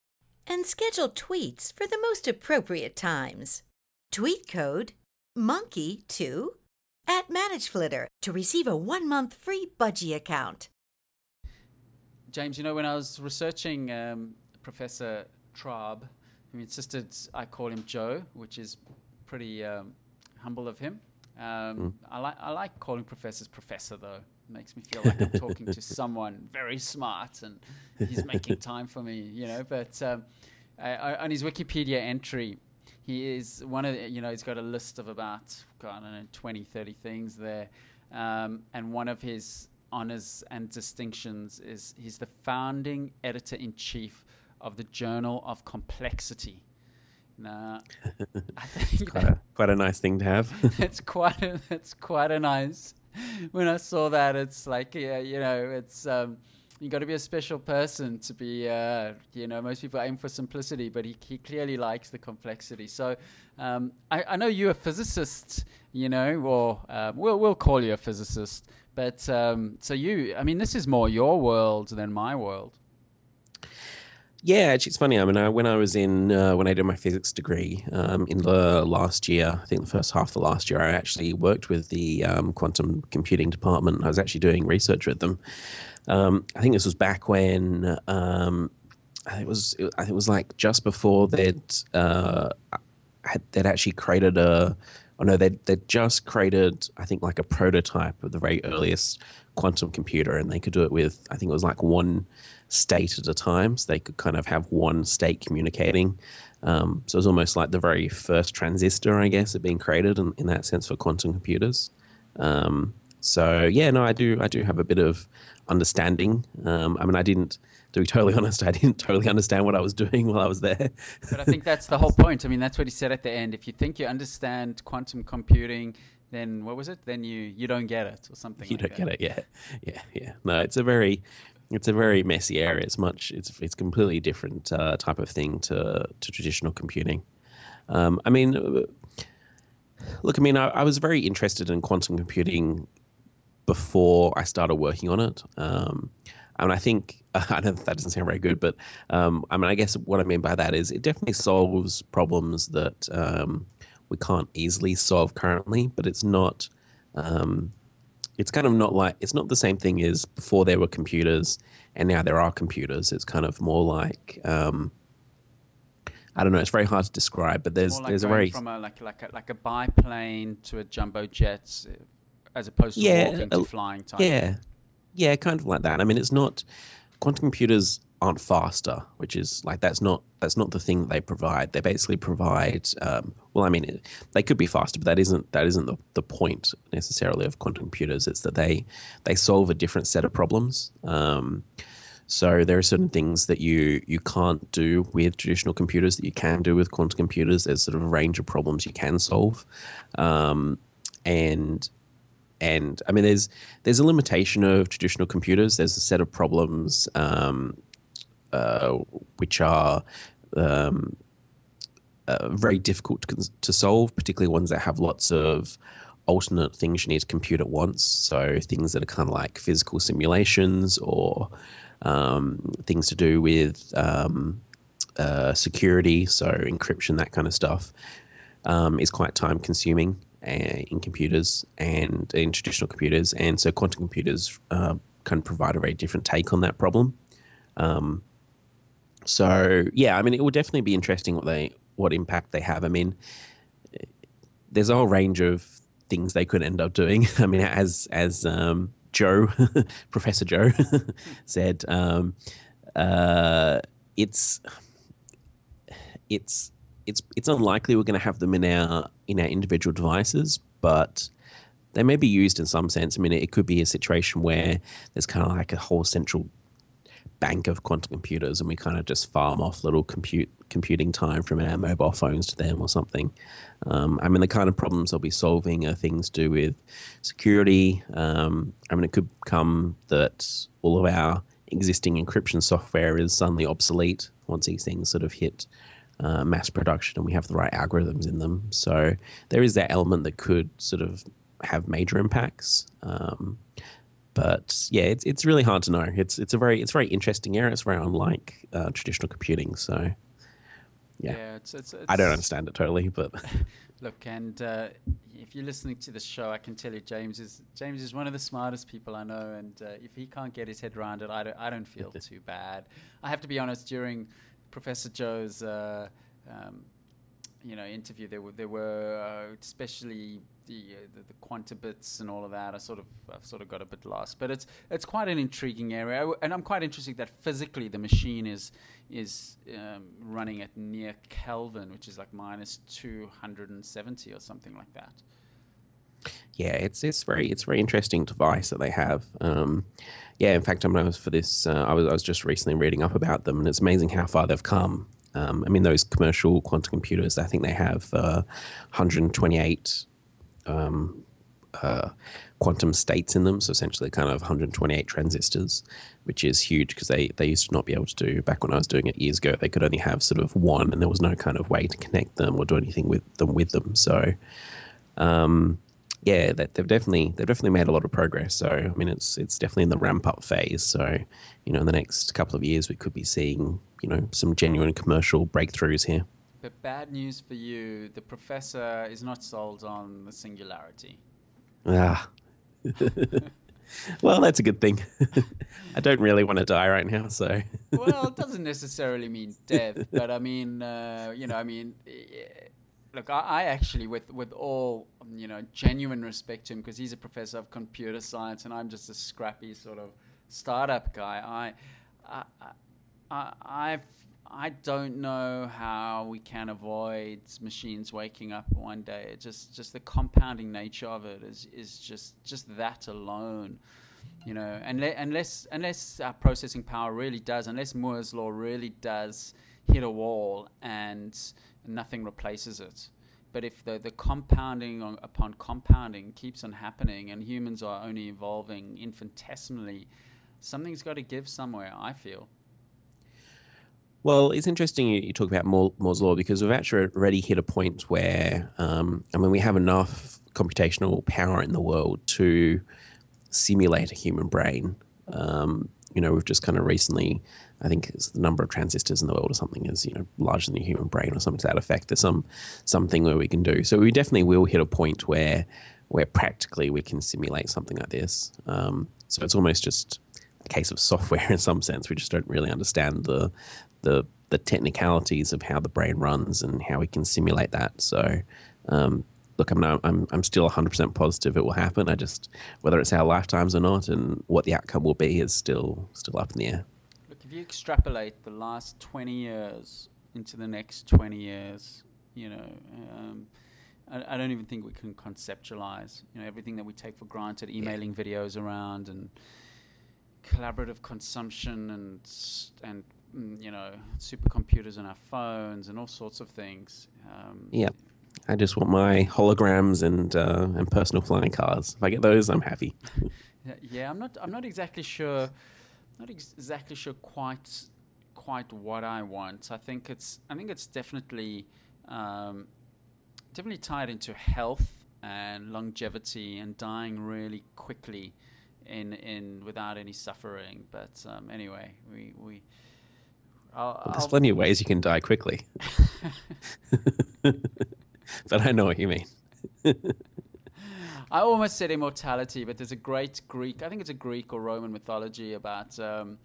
and schedule tweets for the most appropriate times. Tweet code MONKEY2 at ManageFlitter to receive a one month free budgie account. James, you know, when I was researching um, Professor Traub, who insisted I call him Joe, which is pretty um, humble of him. Um, mm. I, like I like calling professors professor, though makes me feel like I'm talking to someone very smart and he's making time for me, you know. But um, I, on his Wikipedia entry, he is one of the, you know, he's got a list of about, God, I don't know, 20, 30 things there. Um, and one of his honors and distinctions is he's the founding editor in chief of the Journal of Complexity. Nah, I think quite, a, quite a nice thing to have. it's quite a, it's quite a nice when I saw that, it's like, yeah, you know, it's um, you got to be a special person to be, uh, you know, most people aim for simplicity, but he, he clearly likes the complexity. So um, I, I know you're a physicist, you know, or um, we'll, we'll call you a physicist. But um, so you, I mean, this is more your world than my world. Yeah, actually, it's funny. I mean, I, when I was in uh, when I did my physics degree um, in the last year, I think the first half of the last year, I actually worked with the um, quantum computing department. I was actually doing research with them. Um, I think this was back when um, it was it, I think it was like just before they'd uh, had, they'd actually created a oh no they'd, they'd just created I think like a prototype of the very earliest quantum computer and they could do it with I think it was like one state at a time so they could kind of have one state communicating. Um, so it was almost like the very first transistor I guess had been created in, in that sense for quantum computers. Um, so yeah no I do I do have a bit of understanding. Um, I mean I didn't to be totally honest, I didn't totally understand what I was doing while I was there. but I think that's the whole point. I mean, that's what he said at the end. If you think you understand quantum computing, then what was it? Then you you don't get it or something. You like don't that. get it. Yeah, yeah, yeah. No, it's a very it's a very messy area. It's much it's it's completely different uh, type of thing to to traditional computing. Um, I mean, look, I mean, I, I was very interested in quantum computing before I started working on it. Um, and I think I know that doesn't sound very good, but um, I mean, I guess what I mean by that is it definitely solves problems that um, we can't easily solve currently. But it's not. Um, it's kind of not like it's not the same thing as before there were computers and now there are computers. It's kind of more like um, I don't know. It's very hard to describe, but there's like there's a very from a like like a, like a biplane to a jumbo jet, as opposed to Yeah, walking to uh, flying type. Yeah, yeah, kind of like that. I mean, it's not quantum computers aren't faster, which is like that's not that's not the thing that they provide. They basically provide. Um, well, I mean, they could be faster, but that isn't that isn't the, the point necessarily of quantum computers. It's that they they solve a different set of problems. Um, so there are certain things that you you can't do with traditional computers that you can do with quantum computers. There's sort of a range of problems you can solve, um, and and I mean, there's there's a limitation of traditional computers. There's a set of problems um, uh, which are um, uh, very difficult to, to solve, particularly ones that have lots of alternate things you need to compute at once. So things that are kind of like physical simulations or um, things to do with um, uh, security, so encryption, that kind of stuff, um, is quite time consuming in computers and in traditional computers. And so quantum computers uh, can provide a very different take on that problem. Um, so yeah, I mean, it will definitely be interesting what they what impact they have. I mean, there's a whole range of things they could end up doing. I mean, as as um, Joe, Professor Joe, said, um, uh, it's it's it's it's unlikely we're going to have them in our in our individual devices, but they may be used in some sense. I mean, it could be a situation where there's kind of like a whole central bank of quantum computers, and we kind of just farm off little compute computing time from our mobile phones to them or something. Um, I mean, the kind of problems they'll be solving are things to do with security. Um, I mean, it could come that all of our existing encryption software is suddenly obsolete once these things sort of hit uh, mass production and we have the right algorithms in them. So there is that element that could sort of have major impacts. Um, but yeah, it's it's really hard to know. It's it's a very it's very interesting area. It's very unlike uh, traditional computing. So yeah, it's, it's, I don't understand it totally, but Look, and uh, if you're listening to the show, I can tell you James is James is one of the smartest people I know, and uh, if he can't get his head around it, I don't, I don't feel too bad. I have to be honest. During Professor Joe's, uh, um, you know, interview, there were there were uh, especially the, uh, the the quanta bits and all of that. I sort of I've sort of got a bit lost, but it's it's quite an intriguing area, and I'm quite interested that physically the machine is is um, running at near Kelvin, which is like minus 270 or something like that. Yeah, it's it's very it's very interesting device that they have. Um, yeah, in fact, I mean, I was for this. Uh, I was I was just recently reading up about them, and it's amazing how far they've come. Um, I mean, those commercial quantum computers, I think they have uh, 128 um, uh, quantum states in them. So essentially, kind of 128 transistors, which is huge because they, they used to not be able to do back when I was doing it years ago. They could only have sort of one, and there was no kind of way to connect them or do anything with them with them. So, um, yeah, that they've definitely they've definitely made a lot of progress. So I mean, it's it's definitely in the ramp up phase. So you know, in the next couple of years, we could be seeing you know some genuine commercial breakthroughs here. But bad news for you, the professor is not sold on the singularity. Ah. well, that's a good thing. I don't really want to die right now, so. well, it doesn't necessarily mean death, but I mean, uh, you know, I mean, look, I, I, actually, with with all you know, genuine respect to him, because he's a professor of computer science, and I'm just a scrappy sort of startup guy. I, I, I I've I don't know how we can avoid machines waking up one day. It just just the compounding nature of it is is just just that alone, you know. Unless unless unless our processing power really does, unless Moore's law really does hit a wall and nothing replaces it. But if the, the compounding on, upon compounding keeps on happening and humans are only evolving infinitesimally, something's got to give somewhere, I feel. Well, it's interesting you, you talk about Moore's law because we've actually already hit a point where, um, I mean, we have enough computational power in the world to simulate a human brain. Um, you know, we've just kind of recently, I think it's the number of transistors in the world or something is, you know, larger than the human brain or something to that effect. There's some something where we can do. So we definitely will hit a point where where practically we can simulate something like this. Um, so it's almost just a case of software in some sense. We just don't really understand the the the technicalities of how the brain runs and how we can simulate that. So, um, look, I'm, not, I'm I'm still 100% positive it will happen. I just whether it's our lifetimes or not, and what the outcome will be is still still up in the air. If you extrapolate the last 20 years into the next 20 years, you know. Um, I, I don't even think we can conceptualize, you know, everything that we take for granted, emailing yeah. videos around and collaborative consumption and and Mm, you know, supercomputers on our phones and all sorts of things. Um, yeah. I just want my holograms and uh, and personal flying cars. If I get those, I'm happy. yeah, I'm not. I'm not exactly sure. Not ex- exactly sure quite quite what I want. I think it's. I think it's definitely um, definitely tied into health and longevity and dying really quickly in in without any suffering. But um, anyway, we we I'll, there's I'll plenty of ways you can die quickly. but I know what you mean. I almost said immortality, but there's a great Greek, I think it's a Greek or Roman mythology about um,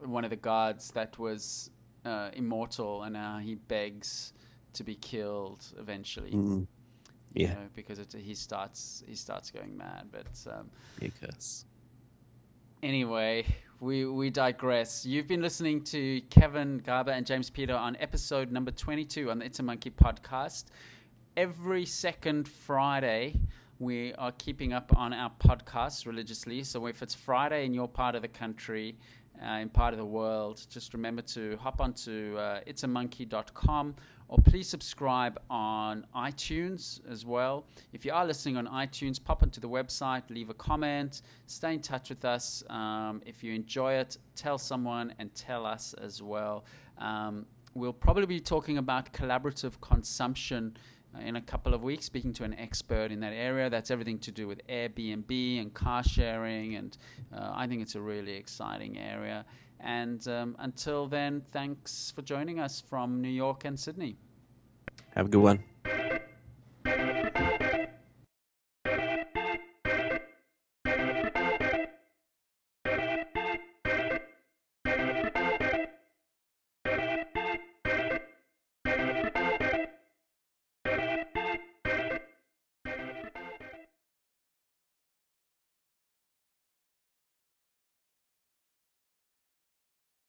one of the gods that was uh, immortal and now he begs to be killed eventually. Mm. Yeah. You know, because it, he starts he starts going mad. But um, because anyway, we, we digress. You've been listening to Kevin Garber and James Peter on episode number 22 on the It's a Monkey podcast. Every second Friday, we are keeping up on our podcasts religiously. So if it's Friday in your part of the country, uh, in part of the world, just remember to hop onto uh, itsamonkey.com or please subscribe on iTunes as well. If you are listening on iTunes, pop onto the website, leave a comment, stay in touch with us. Um, if you enjoy it, tell someone and tell us as well. Um, we'll probably be talking about collaborative consumption in a couple of weeks, speaking to an expert in that area. That's everything to do with Airbnb and car sharing, and uh, I think it's a really exciting area. And um, until then, thanks for joining us from New York and Sydney. Have a good one.